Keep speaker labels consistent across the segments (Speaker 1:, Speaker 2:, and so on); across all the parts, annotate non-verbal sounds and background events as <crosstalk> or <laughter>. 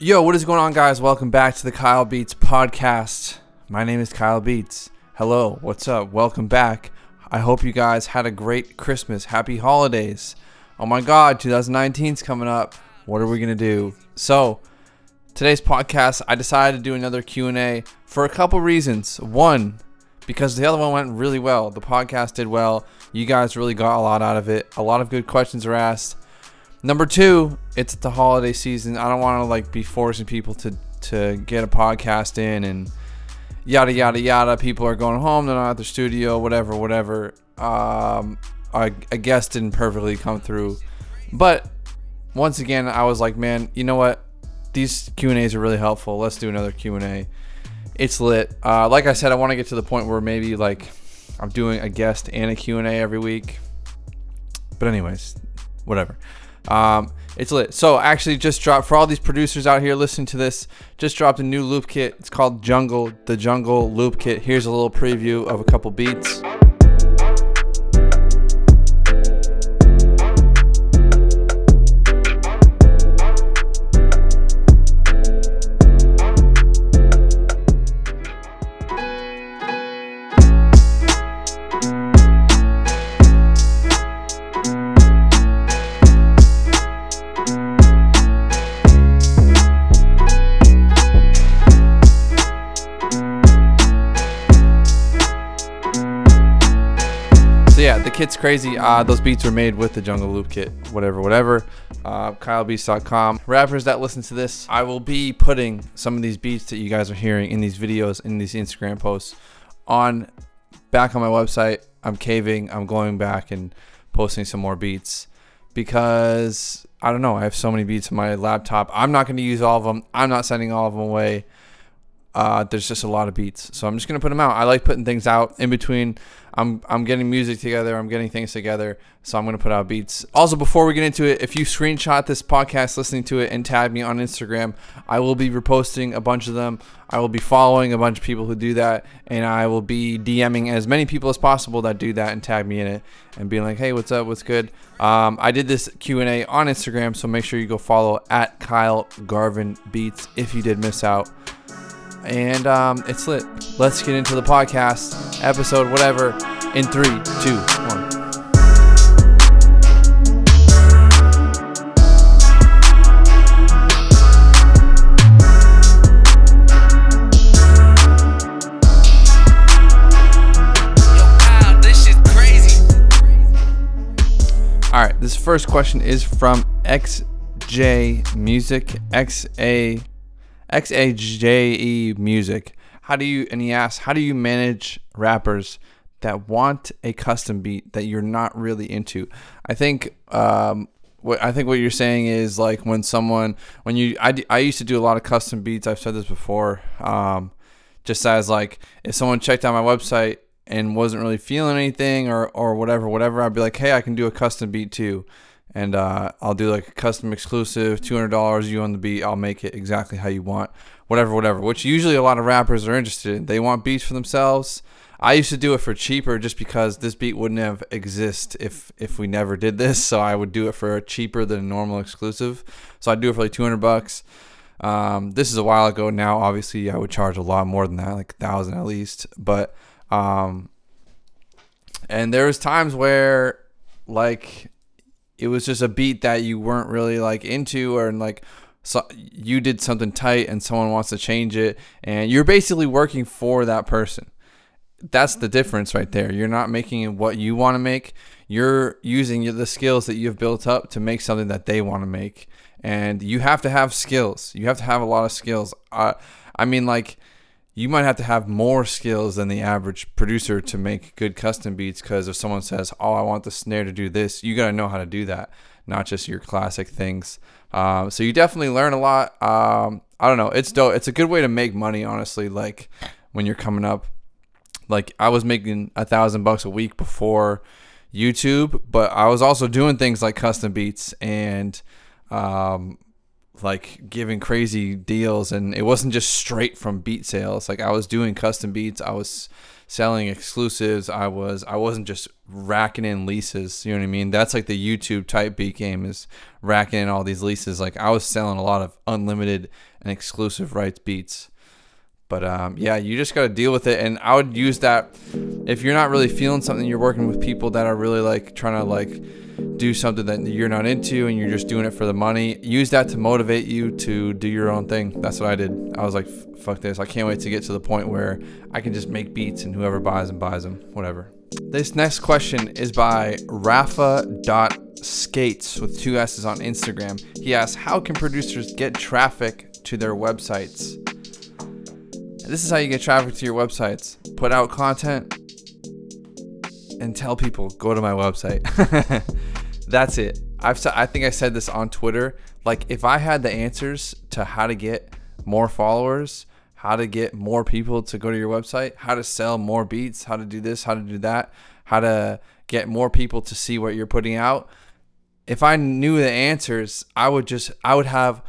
Speaker 1: Yo, what is going on, guys? Welcome back to the Kyle Beats podcast. My name is Kyle Beats. Hello, what's up? Welcome back. I hope you guys had a great Christmas. Happy holidays. Oh my God, 2019 is coming up. What are we gonna do? So, today's podcast, I decided to do another Q&A for a couple reasons. One, because the other one went really well. The podcast did well. You guys really got a lot out of it. A lot of good questions were asked. Number two, it's the holiday season. I don't want to like be forcing people to to get a podcast in and yada yada yada. People are going home. They're not at the studio. Whatever, whatever. Um, I, guess didn't perfectly come through, but once again, I was like, man, you know what? These Q and A's are really helpful. Let's do another Q and A. It's lit. Uh, like I said, I want to get to the point where maybe like I'm doing a guest and a Q and A every week. But anyways, whatever. Um, it's lit. So actually, just dropped for all these producers out here listening to this. Just dropped a new loop kit. It's called Jungle, the Jungle Loop Kit. Here's a little preview of a couple beats. Kit's crazy. Uh, those beats were made with the Jungle Loop kit. Whatever, whatever. Uh, KyleBeats.com. Rappers that listen to this, I will be putting some of these beats that you guys are hearing in these videos, in these Instagram posts, on back on my website. I'm caving. I'm going back and posting some more beats because I don't know. I have so many beats on my laptop. I'm not going to use all of them. I'm not sending all of them away. Uh, there's just a lot of beats, so I'm just gonna put them out. I like putting things out in between. I'm I'm getting music together. I'm getting things together, so I'm gonna put out beats. Also, before we get into it, if you screenshot this podcast, listening to it, and tag me on Instagram, I will be reposting a bunch of them. I will be following a bunch of people who do that, and I will be DMing as many people as possible that do that and tag me in it, and being like, "Hey, what's up? What's good?" Um, I did this Q and A on Instagram, so make sure you go follow at Kyle Garvan Beats if you did miss out and um, it's lit. Let's get into the podcast episode, whatever, in three, two, one. All right, this first question is from XJ Music, XA, XAJE Music. How do you, and he asks, how do you manage rappers that want a custom beat that you're not really into? I think, um, what I think what you're saying is like when someone, when you, I, I used to do a lot of custom beats. I've said this before. Um, just as like if someone checked out my website and wasn't really feeling anything or or whatever whatever i'd be like hey i can do a custom beat too and uh, i'll do like a custom exclusive $200 you on the beat i'll make it exactly how you want whatever whatever which usually a lot of rappers are interested in they want beats for themselves i used to do it for cheaper just because this beat wouldn't have exist if if we never did this so i would do it for cheaper than a normal exclusive so i'd do it for like 200 bucks um, this is a while ago now. Obviously, I would charge a lot more than that, like thousand at least. But um, and there was times where like it was just a beat that you weren't really like into, or like so you did something tight and someone wants to change it, and you're basically working for that person. That's the difference right there. You're not making what you want to make. You're using the skills that you've built up to make something that they want to make and you have to have skills. You have to have a lot of skills. Uh, I mean, like, you might have to have more skills than the average producer to make good custom beats. Because if someone says, "Oh, I want the snare to do this," you gotta know how to do that, not just your classic things. Uh, so you definitely learn a lot. Um, I don't know. It's dope. It's a good way to make money, honestly. Like when you're coming up. Like I was making a thousand bucks a week before YouTube, but I was also doing things like custom beats and um, like giving crazy deals and it wasn't just straight from beat sales. Like i was doing custom beats. I was selling exclusives. I was i wasn't just racking in leases you know what i mean? That's like the youtube type beat game is racking in all these leases. Like i was selling a lot of unlimited and exclusive rights beats but um, yeah, you just got to deal with it. And I would use that if you're not really feeling something, you're working with people that are really like trying to like do something that you're not into and you're just doing it for the money. Use that to motivate you to do your own thing. That's what I did. I was like, fuck this. I can't wait to get to the point where I can just make beats and whoever buys them buys them, whatever. This next question is by Rafa.skates with two S's on Instagram. He asks, How can producers get traffic to their websites? This is how you get traffic to your websites. Put out content and tell people go to my website. <laughs> That's it. I've I think I said this on Twitter. Like if I had the answers to how to get more followers, how to get more people to go to your website, how to sell more beats, how to do this, how to do that, how to get more people to see what you're putting out. If I knew the answers, I would just I would have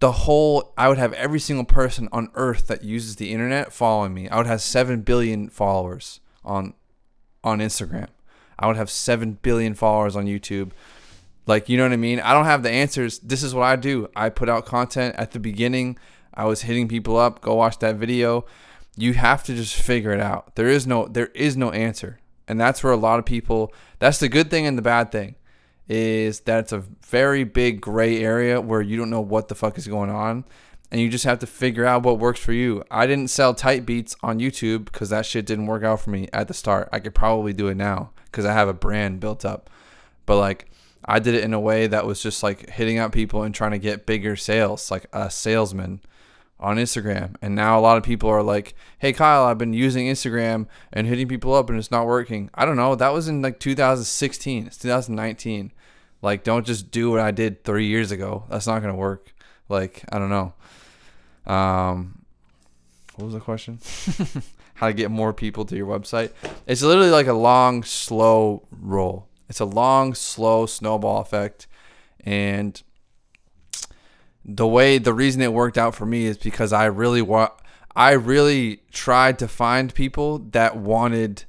Speaker 1: the whole I would have every single person on earth that uses the internet following me. I would have 7 billion followers on on Instagram. I would have 7 billion followers on YouTube. Like, you know what I mean? I don't have the answers. This is what I do. I put out content at the beginning. I was hitting people up, go watch that video. You have to just figure it out. There is no there is no answer. And that's where a lot of people that's the good thing and the bad thing is that it's a very big gray area where you don't know what the fuck is going on and you just have to figure out what works for you. I didn't sell type beats on YouTube because that shit didn't work out for me at the start. I could probably do it now because I have a brand built up. But like I did it in a way that was just like hitting out people and trying to get bigger sales, like a salesman on Instagram. And now a lot of people are like, "Hey Kyle, I've been using Instagram and hitting people up and it's not working." I don't know. That was in like 2016. It's 2019. Like don't just do what I did 3 years ago. That's not to work. Like, I don't know. Um what was the question? <laughs> How to get more people to your website? It's literally like a long slow roll. It's a long slow snowball effect and the way the reason it worked out for me is because I really want I really tried to find people that wanted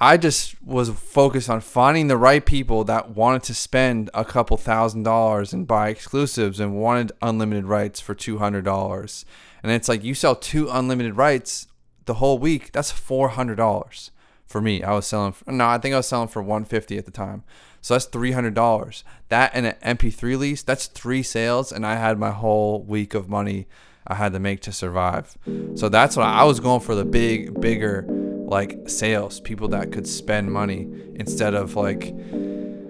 Speaker 1: I just was focused on finding the right people that wanted to spend a couple thousand dollars and buy exclusives and wanted unlimited rights for $200. And it's like you sell two unlimited rights the whole week, that's $400 for me. I was selling for, no, I think I was selling for 150 at the time. So that's three hundred dollars. That and an MP3 lease, that's three sales, and I had my whole week of money I had to make to survive. So that's what I was going for the big, bigger like sales, people that could spend money instead of like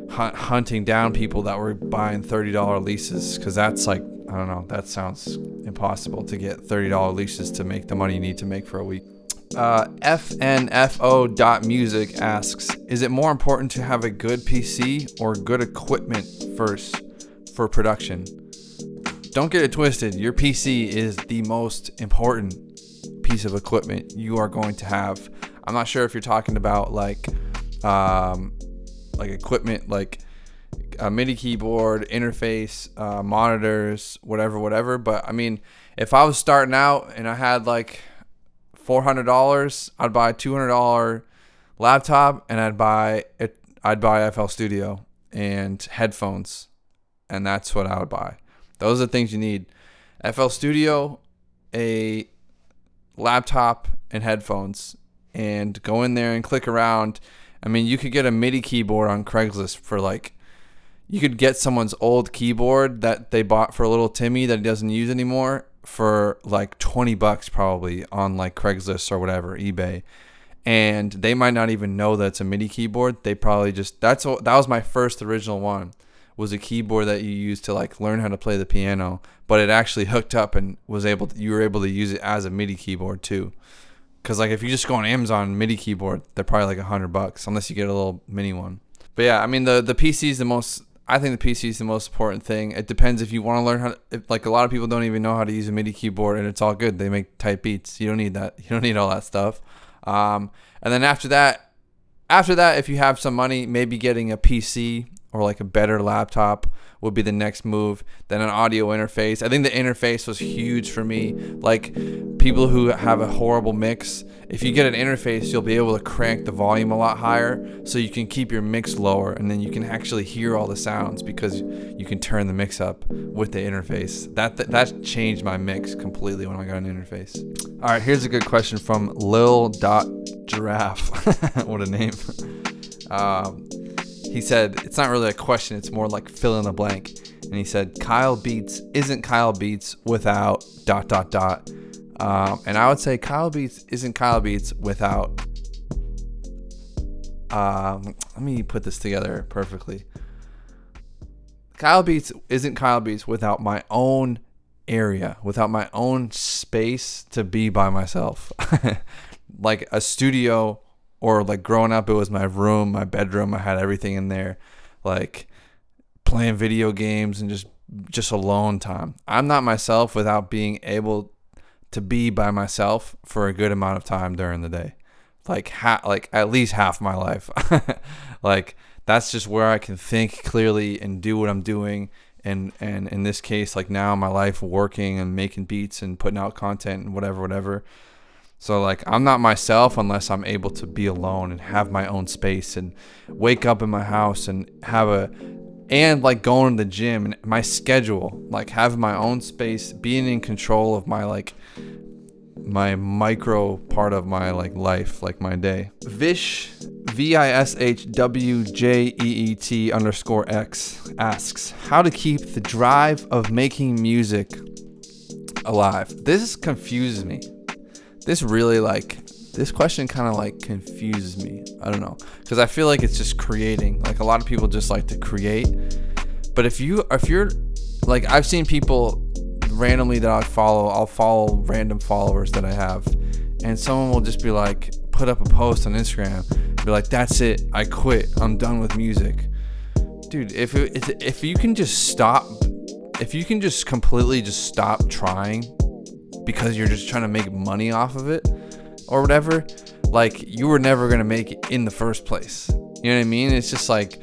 Speaker 1: hunt, hunting down people that were buying thirty dollar leases because that's like I don't know, that sounds impossible to get thirty dollar leases to make the money you need to make for a week. Uh, FNFO.music asks Is it more important to have a good PC or good equipment first for production? Don't get it twisted. Your PC is the most important piece of equipment you are going to have. I'm not sure if you're talking about like, um, like equipment like a MIDI keyboard, interface, uh, monitors, whatever, whatever. But I mean, if I was starting out and I had like four hundred dollars, I'd buy a two hundred dollar laptop and I'd buy it. I'd buy FL Studio and headphones, and that's what I would buy. Those are the things you need: FL Studio, a laptop, and headphones. And go in there and click around. I mean, you could get a MIDI keyboard on Craigslist for like you could get someone's old keyboard that they bought for a little Timmy that he doesn't use anymore for like 20 bucks probably on like Craigslist or whatever, eBay. And they might not even know that it's a MIDI keyboard. They probably just that's what that was my first original one. Was a keyboard that you used to like learn how to play the piano, but it actually hooked up and was able to, you were able to use it as a MIDI keyboard too. Cause like if you just go on Amazon MIDI keyboard, they're probably like a hundred bucks unless you get a little mini one. But yeah, I mean the the PC is the most I think the PC is the most important thing. It depends if you want to learn how. To, if, like a lot of people don't even know how to use a MIDI keyboard, and it's all good. They make type beats. You don't need that. <laughs> You don't need all that stuff. Um, and then after that, after that, if you have some money, maybe getting a PC or like a better laptop would be the next move. Then an audio interface. I think the interface was huge for me. Like people who have a horrible mix, if you get an interface, you'll be able to crank the volume a lot higher so you can keep your mix lower and then you can actually hear all the sounds because you can turn the mix up with the interface. That that, that changed my mix completely when I got an interface. All right, here's a good question from Lil Dot Giraffe. <laughs> what a name. <laughs> Um, he said it's not really a question; it's more like fill in the blank. And he said Kyle Beats isn't Kyle Beats without dot dot dot. Um, and I would say Kyle Beats isn't Kyle Beats without. Um, let me put this together perfectly. Kyle Beats isn't Kyle Beats without my own area, without my own space to be by myself. <laughs> like a studio or like growing up it was my room, my bedroom, I had everything in there. Like playing video games and just just alone time. I'm not myself without being able to be by myself for a good amount of time during the day. Like ha- like at least half my life. <laughs> like that's just where I can think clearly and do what I'm doing and and in this case like now my life working and making beats and putting out content and whatever whatever so like I'm not myself unless I'm able to be alone and have my own space and wake up in my house and have a and like going to the gym and my schedule, like having my own space, being in control of my like my micro part of my like life, like my day. Vish V I S H W J E E T underscore X asks how to keep the drive of making music alive. This confuses me this really like this question kind of like confuses me. I don't know because I feel like it's just creating. Like a lot of people just like to create, but if you if you're like I've seen people randomly that I follow, I'll follow random followers that I have, and someone will just be like put up a post on Instagram, be like, "That's it, I quit, I'm done with music." Dude, if it, if you can just stop, if you can just completely just stop trying because you're just trying to make money off of it or whatever, like you were never gonna make it in the first place. You know what I mean? It's just like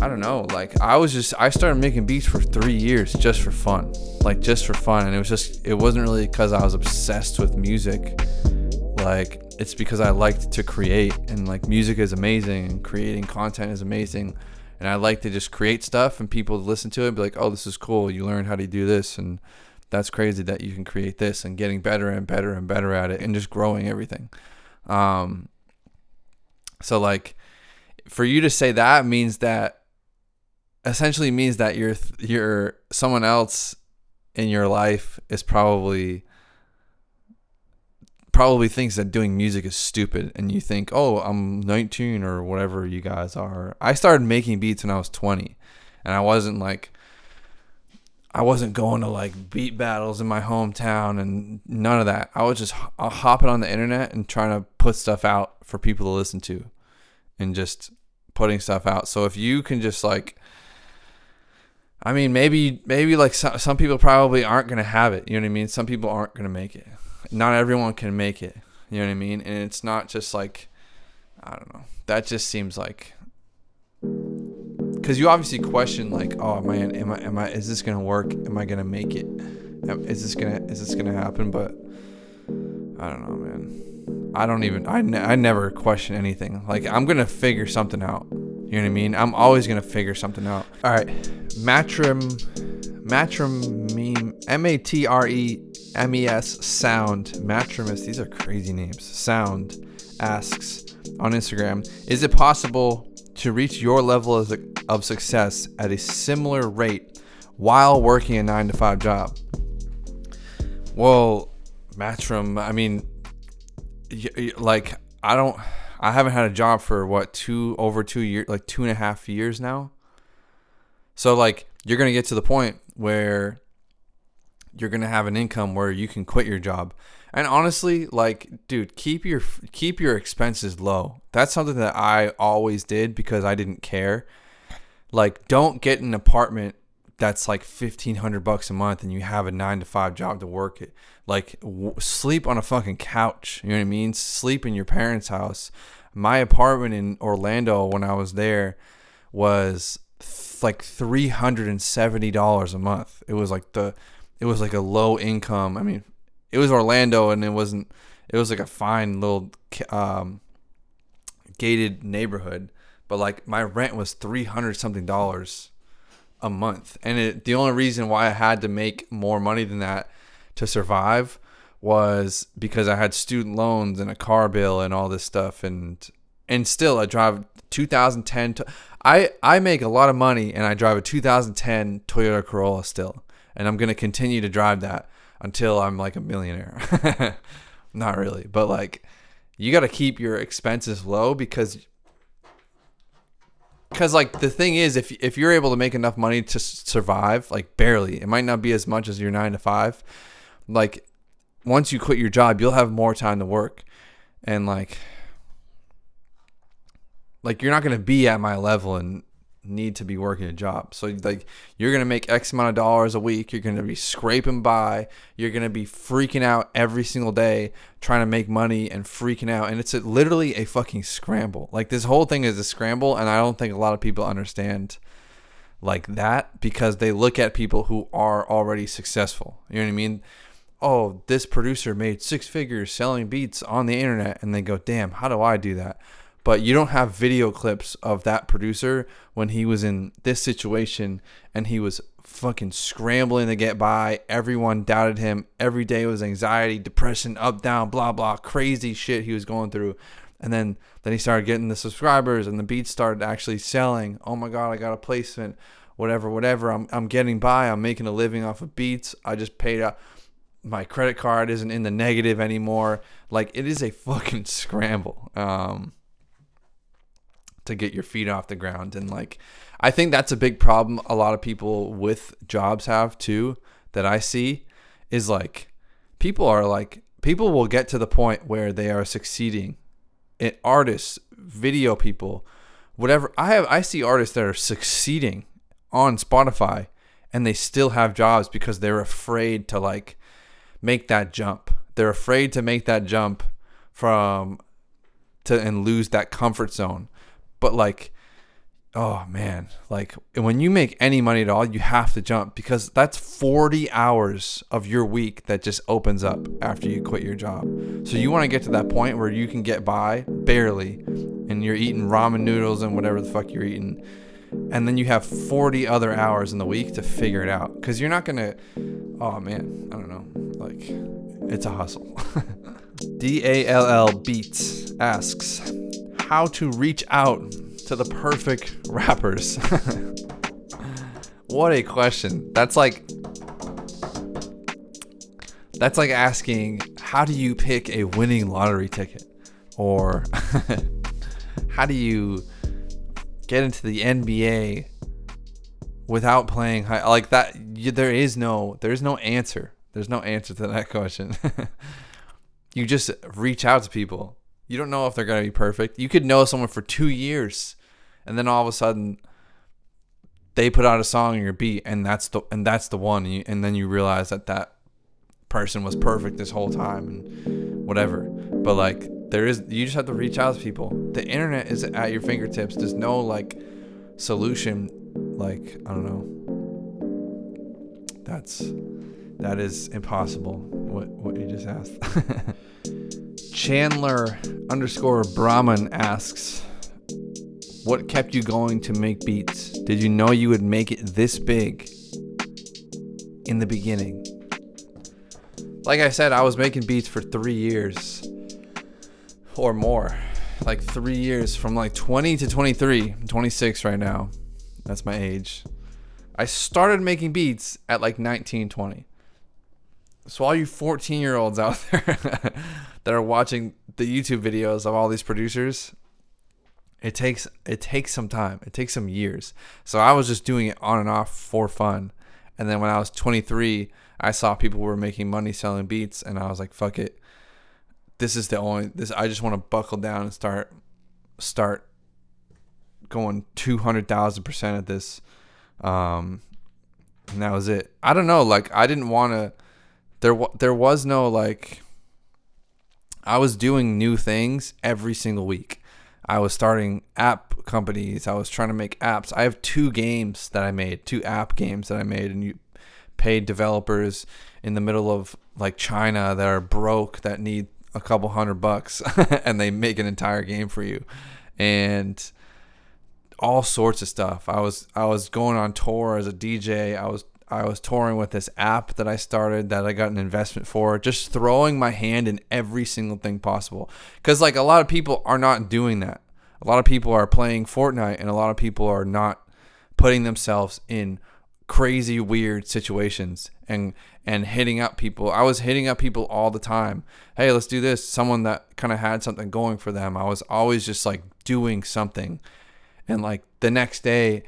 Speaker 1: I don't know. Like I was just I started making beats for three years just for fun, like just for fun, and it was just it wasn't really because I was obsessed with music. Like it's because I liked to create, and like music is amazing, and creating content is amazing, and I like to just create stuff and people listen to it and be like, oh, this is cool. You learn how to do this, and that's crazy that you can create this and getting better and better and better at it and just growing everything. Um, so like for you to say that means that essentially means that you're you're someone else in your life is probably probably thinks that doing music is stupid and you think, "Oh, I'm 19 or whatever you guys are." I started making beats when I was 20 and I wasn't like I wasn't going to like beat battles in my hometown and none of that. I was just uh, hopping on the internet and trying to put stuff out for people to listen to and just putting stuff out. So if you can just like I mean, maybe maybe like some, some people probably aren't going to have it, you know what I mean? Some people aren't going to make it. Not everyone can make it, you know what I mean? And it's not just like I don't know. That just seems like because you obviously question like, oh man, am I, am I, is this gonna work? Am I gonna make it? Is this gonna, is this gonna happen? But I don't know, man. I don't even, I, ne- I never question anything. Like I'm gonna figure something out. You know what I mean? I'm always gonna figure something out. All right, Matrim, Matrim M A T R E M E S sound, Matrimus. These are crazy names. Sound asks on Instagram, is it possible to reach your level of, of success at a similar rate while working a nine to five job? Well, Matrim, I mean, like, I don't, I haven't had a job for what, two, over two years, like two and a half years now. So, like, you're going to get to the point where you're going to have an income where you can quit your job and honestly, like, dude, keep your keep your expenses low. That's something that I always did because I didn't care. Like, don't get an apartment that's like fifteen hundred bucks a month, and you have a nine to five job to work it. Like, w- sleep on a fucking couch. You know what I mean? Sleep in your parents' house. My apartment in Orlando when I was there was was like three hundred and seventy dollars a month. It was like the, it was like a low income. I mean, it was Orlando, and it wasn't. It was like a fine little um, gated neighborhood, but like my rent was three hundred something dollars a month, and it, the only reason why I had to make more money than that to survive was because I had student loans and a car bill and all this stuff, and and still I drive 2010. To, I I make a lot of money, and I drive a 2010 Toyota Corolla still, and I'm gonna continue to drive that until I'm like a millionaire. <laughs> Not really, but like you got to keep your expenses low because because like the thing is if if you're able to make enough money to survive like barely it might not be as much as your 9 to 5 like once you quit your job you'll have more time to work. And like like you're not going to be at my level and need to be working a job. So like you're going to make X amount of dollars a week, you're going to be scraping by, you're going to be freaking out every single day trying to make money and freaking out and it's a, literally a fucking scramble. Like this whole thing is a scramble and I don't think a lot of people understand like that because they look at people who are already successful. You know what I mean? Oh, this producer made six figures selling beats on the internet and they go, "Damn, how do I do that?" But you don't have video clips of that producer when he was in this situation and he was fucking scrambling to get by. Everyone doubted him. Every day was anxiety, depression, up, down, blah, blah, crazy shit he was going through. And then, then he started getting the subscribers and the beats started actually selling. Oh my God, I got a placement, whatever, whatever. I'm, I'm getting by. I'm making a living off of beats. I just paid out. My credit card isn't in the negative anymore. Like, it is a fucking <laughs> scramble. Um, to get your feet off the ground. And like I think that's a big problem a lot of people with jobs have too that I see is like people are like people will get to the point where they are succeeding it, artists video people whatever. I have I see artists that are succeeding on Spotify and they still have jobs because they're afraid to like make that jump. They're afraid to make that jump from to and lose that comfort zone but like oh man like when you make any money at all you have to jump because that's 40 hours of your week that just opens up after you quit your job. So you want to get to that point where you can get by barely and you're eating ramen noodles and whatever the fuck you're eating and then you have 40 other hours in the week to figure it out because you're not gonna oh man i don't know like it's a hustle. <laughs> D-a-l-l beats asks how to reach out to the perfect <laughs> rappers? what a question. That's like That's like asking how do you pick a winning lottery ticket or <laughs> how do you get into the NBA without playing high like that you, there is no there's no answer. There's no answer to that <laughs> question. you just reach out to people you don't know if they're going to be perfect. You could know someone for two years, and then all of a sudden, they put out a song on your beat, and that's the and that's the one. And, you, and then you realize that that person was perfect this whole time, and whatever. But like, there is you just have to reach out to people. The internet is at your fingertips. There's no like solution. Like I don't know. That's that is impossible. What what you just asked. <laughs> Chandler underscore Brahman asks, What kept you going to make beats? Did you know you would make it this big in the beginning? Like I said, I was making beats for three years or more. Like three years from like 20 to 23. I'm 26 right now. That's my age. I started making beats at like 19, 20. So all you 14 year olds out <laughs> there that are watching the YouTube videos of all these producers, it takes it takes some time. It takes some years. So I was just doing it on and off for fun. And then when I was 23, I saw people were making money selling beats and I was like, fuck it. This is the only this I just want to buckle down and start start going 200,000% at this. Um and that was it. I don't know, like I didn't want to there there was no like I was doing new things every single week. I was starting app companies. I was trying to make apps. I have two games that I made, two app games that I made, and you paid developers in the middle of like China that are broke that need a couple hundred bucks, <laughs> and they make an entire game for you, and all sorts of stuff. I was I was going on tour as a DJ. I was I was touring with this app that I started that I got an investment for, just throwing my hand in every single thing possible. Cuz like a lot of people are not doing that. A lot of people are playing Fortnite and a lot of people are not putting themselves in crazy weird situations and and hitting up people. I was hitting up people all the time. Hey, let's do this. Someone that kind of had something going for them. I was always just like doing something. And like the next day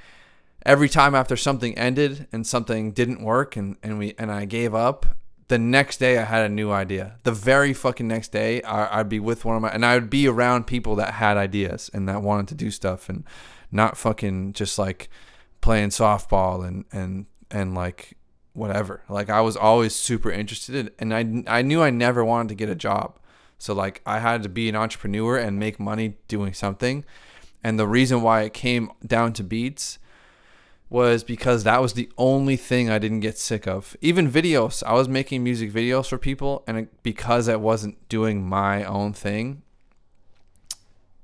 Speaker 1: every time after something ended and something didn't work and, and we and I gave up, the next day I had a new idea. The very fucking next day I, I'd be with one of my and I would be around people that had ideas and that wanted to do stuff and not fucking just like playing softball and and and like whatever. Like I was always super interested and I I knew I never wanted to get a job. So like I had to be an entrepreneur and make money doing something. And the reason why it came down to beats was because that was the only thing I didn't get sick of. Even videos, I was making music videos for people, and because I wasn't doing my own thing,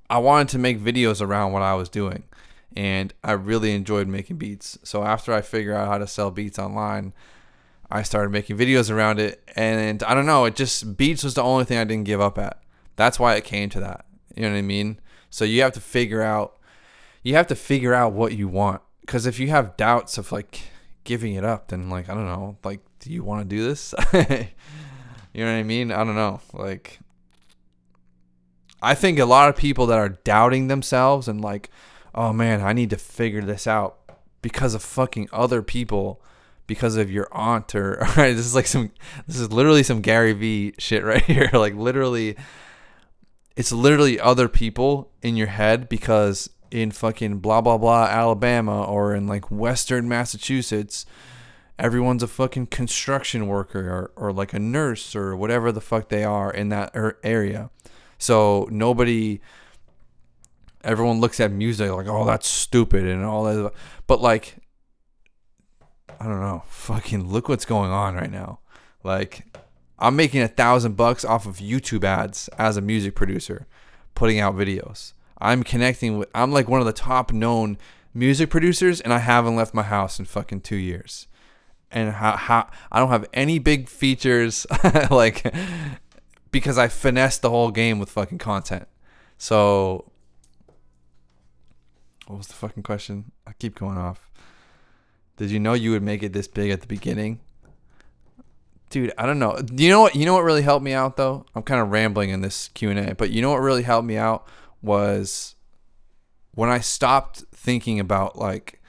Speaker 1: I wanted to make videos around what I was doing. And I really enjoyed making beats. So after I figured out how to sell beats online, I started making videos around it. And I don't know, it just, beats was the only thing I didn't give up at. That's why it came to that. You know what I mean? So you have to figure out, you have to figure out what you want because if you have doubts of like giving it up, then like I don't know, like do you want to do this? <laughs> you know what I mean? I don't know. Like I think a lot of people that are doubting themselves and like, oh man, I need to figure this out because of fucking other people because of your aunt or <laughs> right this is like some this is literally some Gary V shit right here <laughs> like literally it's literally other people in your head because in fucking blah blah blah Alabama or in like western Massachusetts everyone's a fucking construction worker or, or like a nurse or whatever the fuck they are in that er, area. So nobody everyone looks at music like oh that's stupid and all that. But like I don't know. Fucking look what's going on right now. Like I'm making a thousand bucks off of YouTube ads as a music producer putting out videos I'm connecting with I'm like one of the top known music producers and I haven't left my house in fucking 2 years. And how, how I don't have any big features <laughs> like because I finessed the whole game with fucking content. So what was the fucking question? I keep going off. Did you know you would make it this big at the beginning? Dude, I don't know. You know what you know what really helped me out though? I'm kind of rambling in this Q&A, but you know what really helped me out was when I stopped thinking about like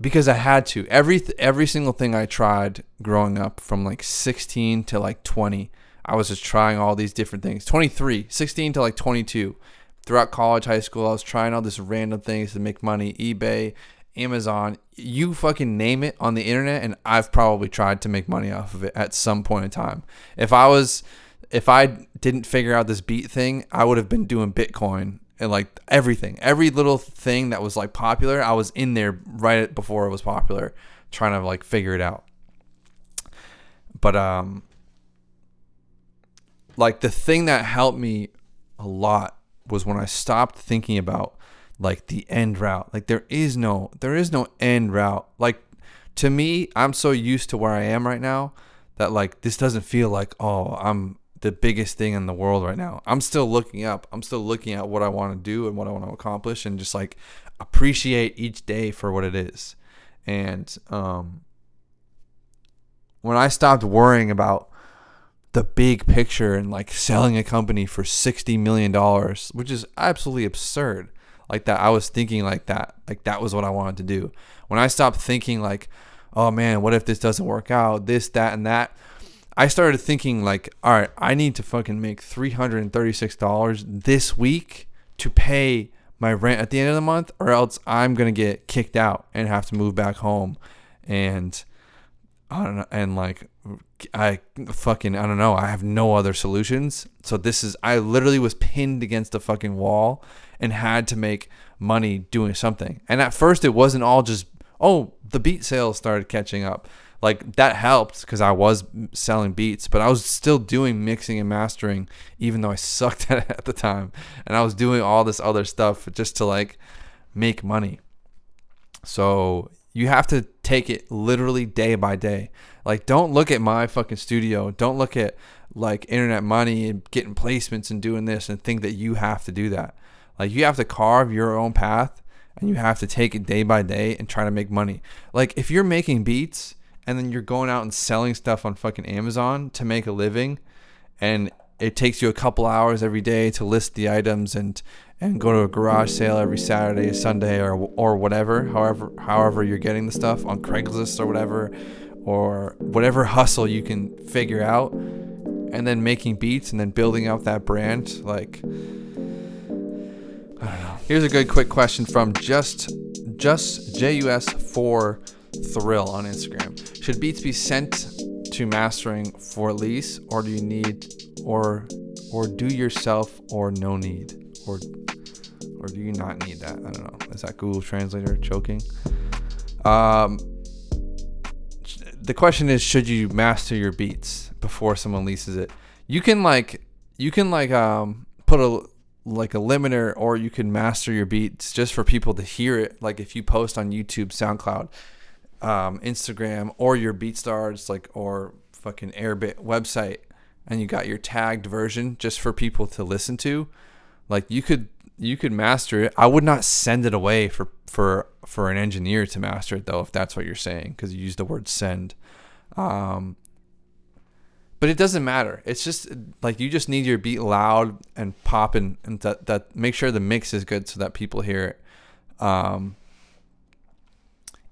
Speaker 1: because I had to every every single thing I tried growing up from like 16 to like 20 I was just trying all these different things. 23 16 to like 22 throughout college high school I was trying all this random things to make money eBay Amazon. You fucking name it on the internet and I've probably tried to make money off of it at some point in time. If I was if I didn't figure out this beat thing, I would have been doing Bitcoin and like everything, every little thing that was like popular. I was in there right before it was popular, trying to like figure it out. But um, like the thing that helped me a lot was when I stopped thinking about like the end route. Like there is no there is no end route. Like to me, I'm so used to where I am right now that like this doesn't feel like oh I'm the biggest thing in the world right now. I'm still looking up. I'm still looking at what I want to do and what I want to accomplish and just like appreciate each day for what it is. And um when I stopped worrying about the big picture and like selling a company for 60 million dollars, which is absolutely absurd. Like that I was thinking like that. Like that was what I wanted to do. When I stopped thinking like, "Oh man, what if this doesn't work out? This, that and that." I started thinking like, all right, I need to fucking make three hundred and thirty six dollars this week to pay my rent at the end of the month, or else I'm gonna get kicked out and have to move back home, and I don't know, and like I fucking I don't know. I have no other solutions. So this is I literally was pinned against the fucking wall and had to make money doing something. And at first it wasn't all just oh, the beat sales started catching up. Like that helped because I was selling beats, but I was still doing mixing and mastering, even though I sucked <laughs> at it at the time. And I was doing all this other stuff just to like make money. So you have to take it literally day by day. Like, don't look at my fucking studio. Don't look at like internet money and getting placements and doing this and think that you have to do that. Like, you have to carve your own path and you have to take it day by day and try to make money. Like, if you're making beats and then you're going out and selling stuff on fucking Amazon to make a living and it takes you a couple hours every day to list the items and and go to a garage sale every Saturday, Sunday, or or whatever, however however you're getting the stuff on Craigslist or whatever, or whatever hustle you can figure out, and then making beats and then building out that brand. Like, I don't know. Here's a good quick question from just just jus four thrill on Instagram. Should beats be sent to mastering for lease, or do you need or or do yourself or no need or or do you not need that? I don't know. Is that Google Translator choking? Um, the question is, should you master your beats before someone leases it? You can like, you can like, um, put a like a limiter, or you can master your beats just for people to hear it. Like if you post on YouTube, SoundCloud, um, Instagram, or your BeatStars, like or fucking Airbit website, and you got your tagged version just for people to listen to. Like you could you could master it. I would not send it away for for for an engineer to master it though, if that's what you're saying, because you use the word send. Um, but it doesn't matter. It's just like you just need your beat loud and popping, and that that make sure the mix is good so that people hear it. Um,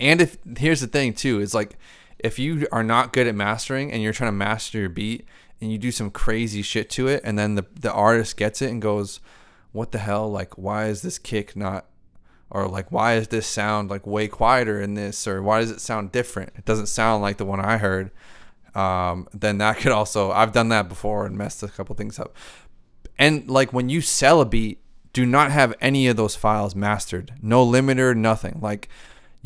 Speaker 1: and if here's the thing too, is like if you are not good at mastering and you're trying to master your beat and you do some crazy shit to it, and then the the artist gets it and goes what the hell? Like, why is this kick not, or like, why is this sound like way quieter in this, or why does it sound different? It doesn't sound like the one I heard. Um, then that <laughs> could also, I've done that before and messed a couple things up. And like when you sell a beat, do not have any of those files mastered. No limiter, nothing. Like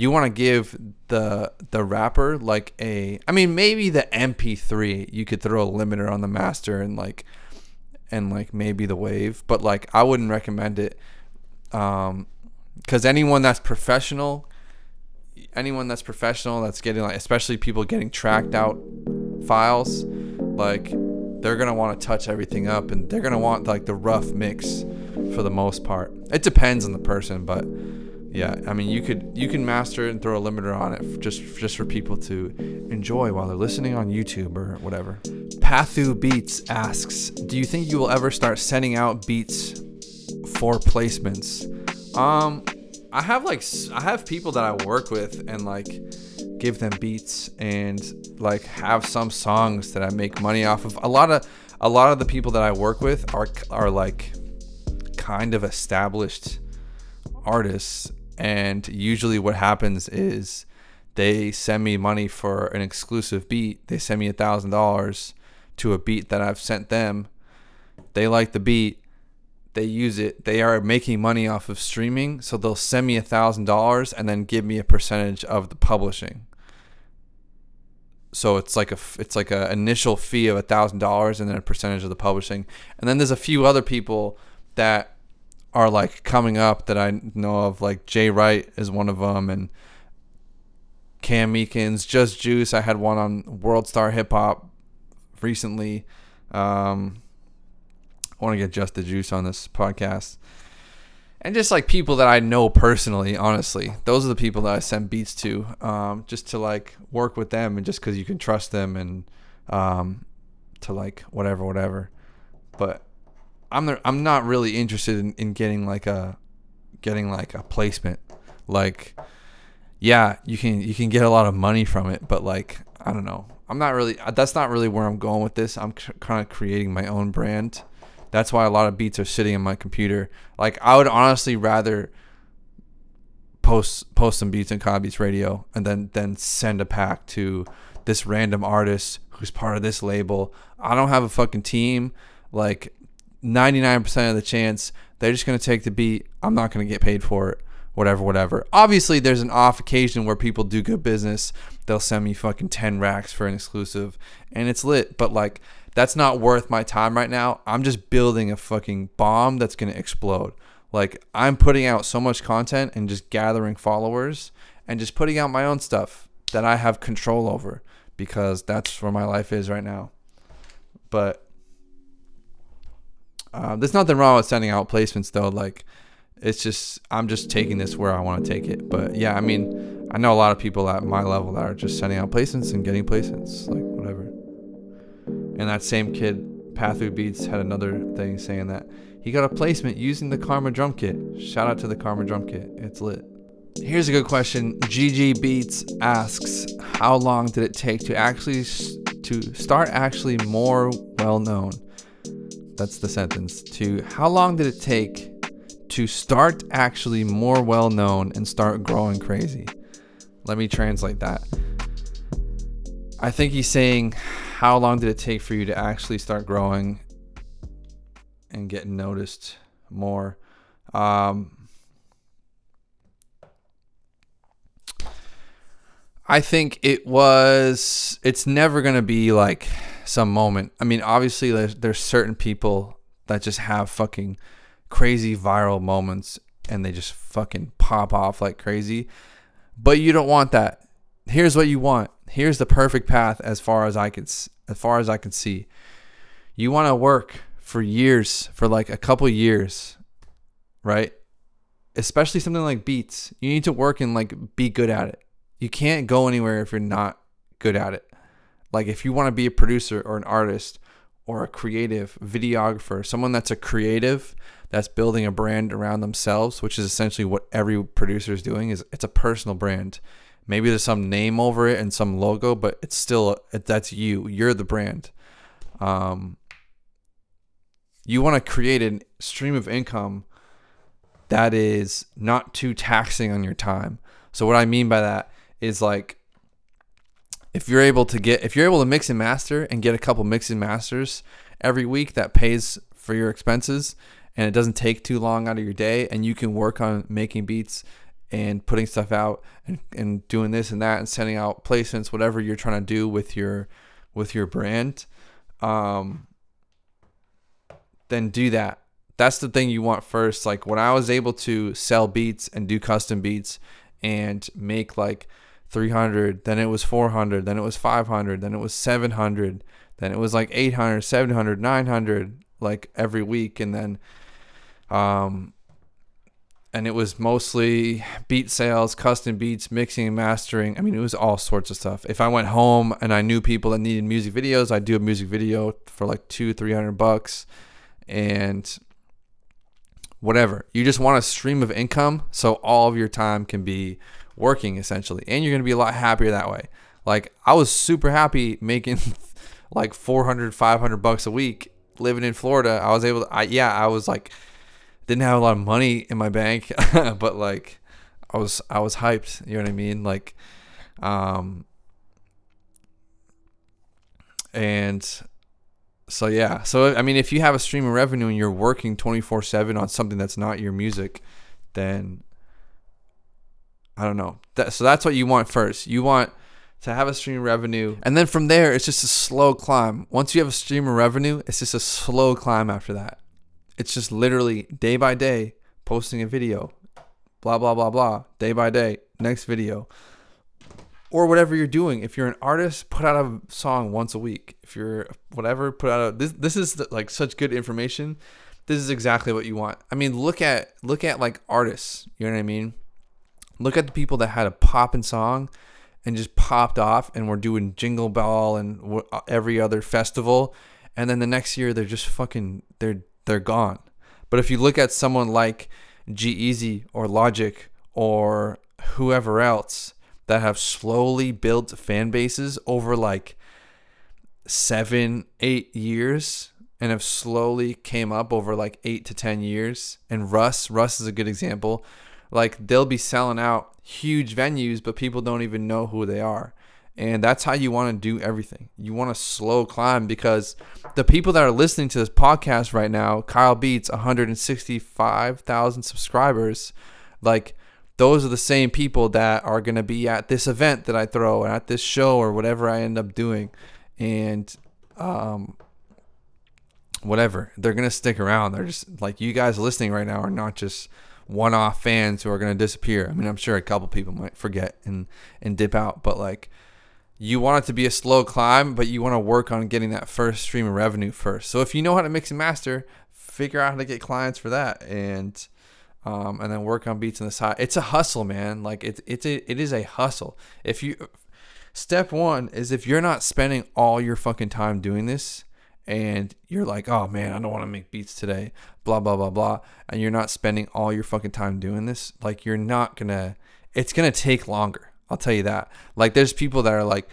Speaker 1: you want to give the the rapper like a I mean maybe the MP3 you could throw a limiter on the master and like and like maybe the wave, but like I wouldn't recommend it. Um, because anyone that's professional, anyone that's professional, that's getting like, especially people getting tracked out files, like they're gonna want to touch everything up, and they're gonna want like the rough mix for the most part. It depends on the person, but yeah, I mean you could you can master and throw a limiter on it just just for people to enjoy while they're listening on YouTube or whatever. Pathu Beats asks, "Do you think you will ever start sending out beats for placements?" Um, I have like I have people that I work with and like give them beats and like have some songs that I make money off of. A lot of a lot of the people that I work with are are like kind of established artists and usually what happens is they send me money for an exclusive beat. They send me a thousand dollars to a beat that I've sent them. They like the beat. They use it. They are making money off of streaming, so they'll send me a thousand dollars and then give me a percentage of the publishing. So it's like a it's like a initial fee of a thousand dollars and then a percentage of the publishing. And then there's a few other people that are like coming up that I know of. Like Jay Wright is one of them, and Cam Meekins, Just Juice. I had one on World Star Hip Hop recently. Um, I want to get Just the Juice on this podcast. And just like people that I know personally, honestly, those are the people that I send beats to, um, just to like work with them, and just because you can trust them, and um, to like whatever, whatever. But I'm I'm not really interested in, in getting like a getting like a placement. Like yeah, you can you can get a lot of money from it, but like I don't know. I'm not really uh, that's not really where I'm going with this. I'm kind of creating my own brand. That's why a lot of beats are sitting in my computer. Like I would honestly rather post post some beats in Beats Radio and then then send a pack to this random artist who's part of this label. I don't have a fucking team. Like 99% of the chance they're just going to take the beat. I'm not going to get paid for it. Whatever, whatever. Obviously, there's an off occasion where people do good business. They'll send me fucking 10 racks for an exclusive and it's lit. But like, that's not worth my time right now. I'm just building a fucking bomb that's going to explode. Like, I'm putting out so much content and just gathering followers and just putting out my own stuff that I have control over because that's where my life is right now. But uh, there's nothing wrong with sending out placements though. Like, it's just I'm just taking this where I want to take it. But yeah, I mean, I know a lot of people at my level that are just sending out placements and getting placements, like whatever. And that same kid, Pathu Beats, had another thing saying that he got a placement using the Karma drum kit. Shout out to the Karma drum kit. It's lit. Here's a good question. GG Beats asks, "How long did it take to actually to start actually more well known?" That's the sentence. To how long did it take to start actually more well known and start growing crazy? Let me translate that. I think he's saying, how long did it take for you to actually start growing and getting noticed more? Um, I think it was. It's never gonna be like some moment. I mean, obviously, there's there's certain people that just have fucking crazy viral moments and they just fucking pop off like crazy. But you don't want that. Here's what you want. Here's the perfect path as far as I can as far as I can see. You want to work for years, for like a couple years, right? Especially something like beats. You need to work and like be good at it. You can't go anywhere if you're not good at it. Like if you want to be a producer or an artist or a creative videographer, someone that's a creative that's building a brand around themselves, which is essentially what every producer is doing is it's a personal brand. Maybe there's some name over it and some logo, but it's still that's you. You're the brand. Um, you want to create a stream of income that is not too taxing on your time. So what I mean by that is like if you're able to get if you're able to mix and master and get a couple mix and masters every week that pays for your expenses and it doesn't take too long out of your day and you can work on making beats and putting stuff out and, and doing this and that and sending out placements whatever you're trying to do with your with your brand um then do that. That's the thing you want first. Like when i was able to sell beats and do custom beats and make like 300 then it was 400 then it was 500 then it was 700 then it was like 800 700 900 like every week and then um and it was mostly beat sales custom beats mixing and mastering. I mean it was all sorts of stuff. If i went home and i knew people that needed music videos i'd do a music video for like two three hundred bucks and whatever. You just want a stream of income so all of your time can be working essentially. And you're to be a lot happier that way. Like i was super happy making <laughs> like 400 500 bucks a week living in florida. I was able to I, yeah i was like didn't have a lot of money in my bank <laughs> but like i was i was hyped. You know what i mean? Like um and so yeah. So i mean if you have a stream of revenue and you're working 24/7 on something that's not your music then I don't know. That, so that's what you want first. You want to have a stream of revenue, and then from there, it's just a slow climb. Once you have a stream of revenue, it's just a slow climb after that. It's just literally day by day posting a video, blah blah blah blah, day by day, next video, or whatever you're doing. If you're an artist, put out a song once a week. If you're whatever, put out a this. This is the, like such good information. This is exactly what you want. I mean, look at look at like artists. You know what I mean? Look at the people that had a poppin' song and just popped off and were doing Jingle Ball and uh, every other festival, and then the next year they're just fucking they're they're gone. But if you look at someone like G-Eazy or Logic or whoever else that have slowly built fan bases over like seven, eight years and have slowly came up over like eight to ten years. And Russ, Russ is a good example. Like they'll be selling out huge venues, but people don't even know who they are. And that's how you want to do everything. You want to slow climb because the people that are listening to this podcast right now, Kyle Beats, 165,000 subscribers, like those are the same people that are going to be at this event that I throw, at this show, or whatever I end up doing. And, um, whatever, they're going to stick around. They're just like you guys listening right now are not just one off fans who are going to disappear. I mean, I'm sure a couple people might forget and, and dip out, but like, you want it to be a slow climb, but you want to work on getting that first stream of revenue first. So if you know how to mix and master, figure out how to get clients for that, and um, and then work on beats on the side. It's a hustle, man. Like it's it's a, it is a hustle. If you step one is if you're not spending all your fucking time doing this, and you're like, oh man, I don't want to make beats today, blah blah blah blah, and you're not spending all your fucking time doing this, like you're not gonna. It's gonna take longer I'll tell you that. Like, there's people that are like,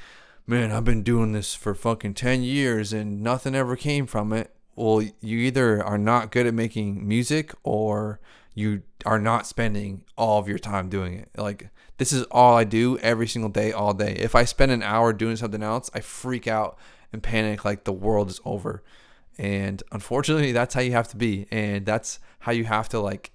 Speaker 1: man, I've been doing this for fucking 10 years and nothing ever came from it. Well, you either are not good at making music or you are not spending all of your time doing it. Like, this is all I do every single day, all day. If I spend an hour doing something else, I freak out and panic like the world is over. And unfortunately, that's how you have to be. And that's how you have to like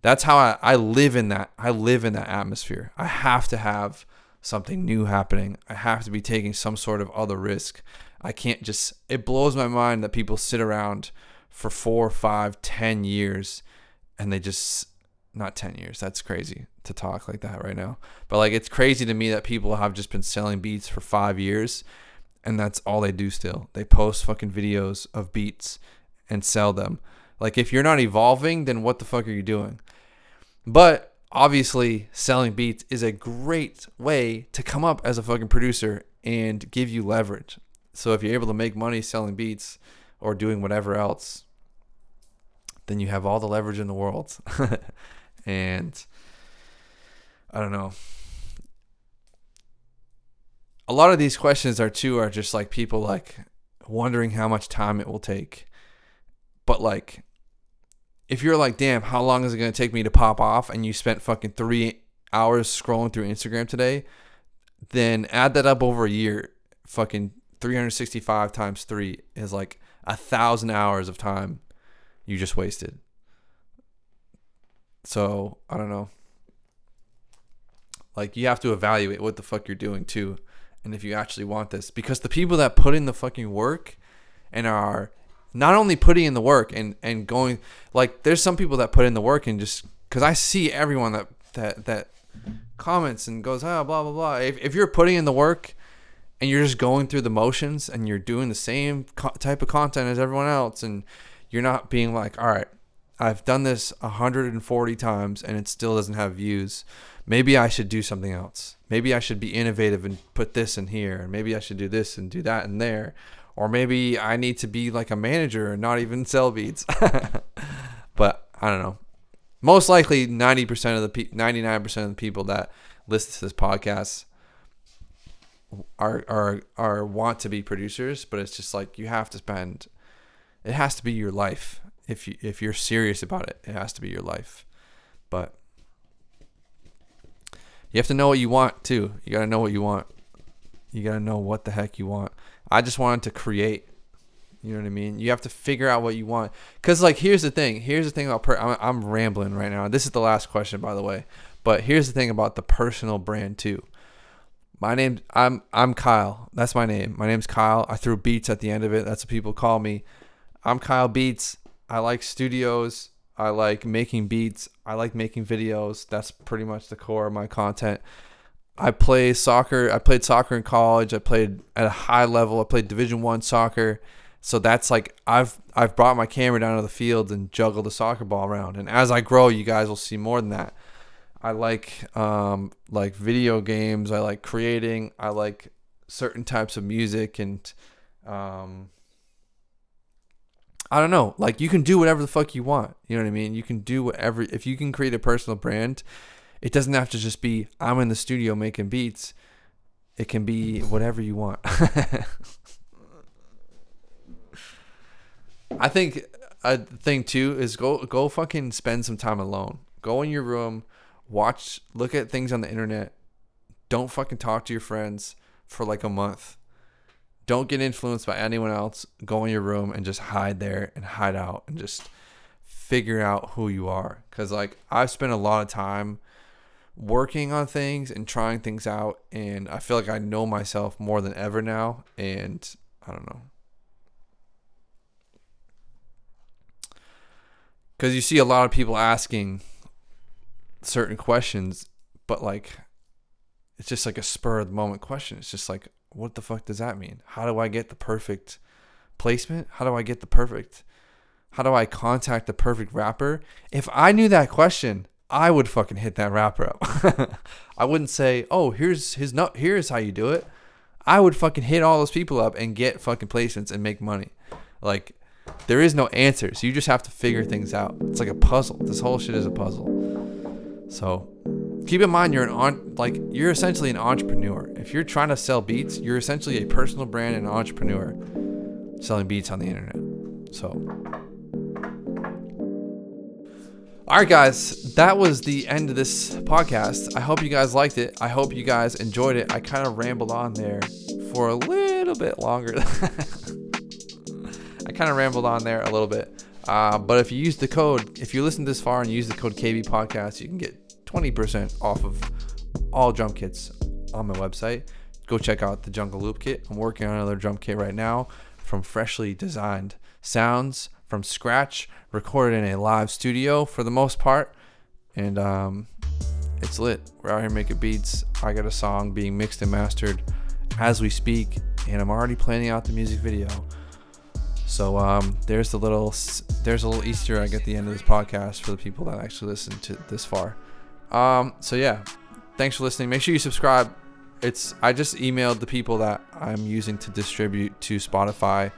Speaker 1: that's how I, I live in that I live in that atmosphere. I have to have something new happening. I have to be taking some sort of other risk. I can't just it blows my mind that people sit around for four, five, ten years and they just not 10 years. That's crazy to talk like that right now. But like it's crazy to me that people have just been selling beats for 5 years and that's all they do still. They post fucking videos of beats and sell them. Like if you're not evolving, then what the fuck are you doing? But obviously, selling beats is a great way to come up as a fucking producer and give you leverage. So if you're able to make money selling beats or doing whatever else, then you have all the leverage in the world. <laughs> and I don't know. A lot of these questions are too are just like people like wondering how much time it will take. But like if you're like, damn, how long is it to take me to pop off? And you spent fucking three hours scrolling through Instagram today, then add that up over a year. Fucking 365 times three is like a thousand hours of time you just wasted. So I don't know. Like you have to evaluate what the fuck you're doing too, and if you actually want this, because the people that put in the fucking work and are not only putting in the work and and going like there's some people that put in the work and just because I see everyone that that that comments and goes ah blah blah blah. If if you're putting in the work and you're just going through the motions and you're doing the same co- type of content as everyone else and you're not being like all right I've done this 140 times and it still doesn't have views. Maybe I should do something else. Maybe I should be innovative and put this in here. And maybe I should do this and do that in there or maybe I need to be like a manager and not even sell beats. <laughs> but I don't know. Most likely, ninety percent of the pe- ninety nine percent of the people that listen to this podcast are are are want to be producers, but it's just like you have to spend. It has to be your life if you if you're serious about it. It has to be your life, but you have to know what you want too. You gotta know what you want. You gotta know what the heck you want. I just wanted to create. You know what I mean? You have to figure out what you want. Cause like here's the thing. Here's the thing about per- I'm, I'm rambling right now. This is the last question, by the way. But here's the thing about the personal brand too. My name I'm I'm Kyle. That's my name. My name's Kyle. I threw beats at the end of it. That's what people call me. I'm Kyle Beats. I like studios. I like making beats. I like making videos. That's pretty much the core of my content. I play soccer. I played soccer in college. I played at a high level. I played Division One soccer. So that's like I've I've brought my camera down to the field and juggled a soccer ball around. And as I grow, you guys will see more than that. I like um, like video games. I like creating. I like certain types of music and um, I don't know. Like you can do whatever the fuck you want. You know what I mean? You can do whatever if you can create a personal brand it doesn't have to just be I'm in the studio making beats. It can be whatever you want. <laughs> I think a thing too is go go fucking spend some time alone. Go in your room, watch, look at things on the internet. Don't fucking talk to your friends for like a month. Don't get influenced by anyone else. Go in your room and just hide there and hide out and just figure out who you are. Cause like I've spent a lot of time working on things and trying things out, and I feel like I know myself more than ever now. And I don't know. Because you see a lot of people asking certain questions, but like it's just like a spur of the moment question. It's just like, what the fuck does that mean? How do I get the perfect placement? How do I get the perfect? How do I contact the perfect rapper? If I knew that question, I would fucking hit that rapper up. <laughs> I wouldn't say, "Oh, here's his note. Here's how you do it." I would fucking hit all those people up and get fucking placements and make money. Like there is no answers. You just have to figure things out. It's like a puzzle. This whole shit is a puzzle. So keep in mind you're an on like you're essentially an entrepreneur. If you're trying to sell beats, you're essentially a personal brand and entrepreneur selling beats on the internet. So all right, guys, that was the end of this podcast. I hope you guys liked it. I hope you guys enjoyed it. I kind of rambled on there for a little bit longer. <laughs> I kind of rambled on there a little bit. Uh, but if you use the code, if you listen this far and use the code KB Podcast, you can get 20% off of all drum kits on my website. Go check out the Jungle Loop kit. I'm working on another drum kit right now from freshly designed sounds from scratch, recorded in a live studio for the most part. And um, it's lit. We're out here making beats. I got a song being mixed and mastered as we speak, and I'm already planning out the music video. So um, there's the little there's a little Easter egg at the end of this podcast for the people that actually listen to this far. Um, so yeah, thanks for listening. Make sure you subscribe. It's I just emailed the people that I'm using to distribute to Spotify,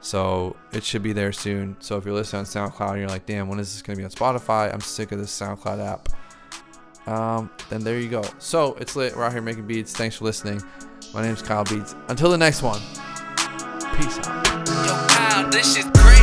Speaker 1: so it should be there soon. So if you're listening on SoundCloud and you're like, damn, when is this gonna be on Spotify? I'm sick of this SoundCloud app. Um, then there you go. So it's lit. We're out here making beats. Thanks for listening. My name's Kyle Beats. Until the next one. Peace out.
Speaker 2: Yo,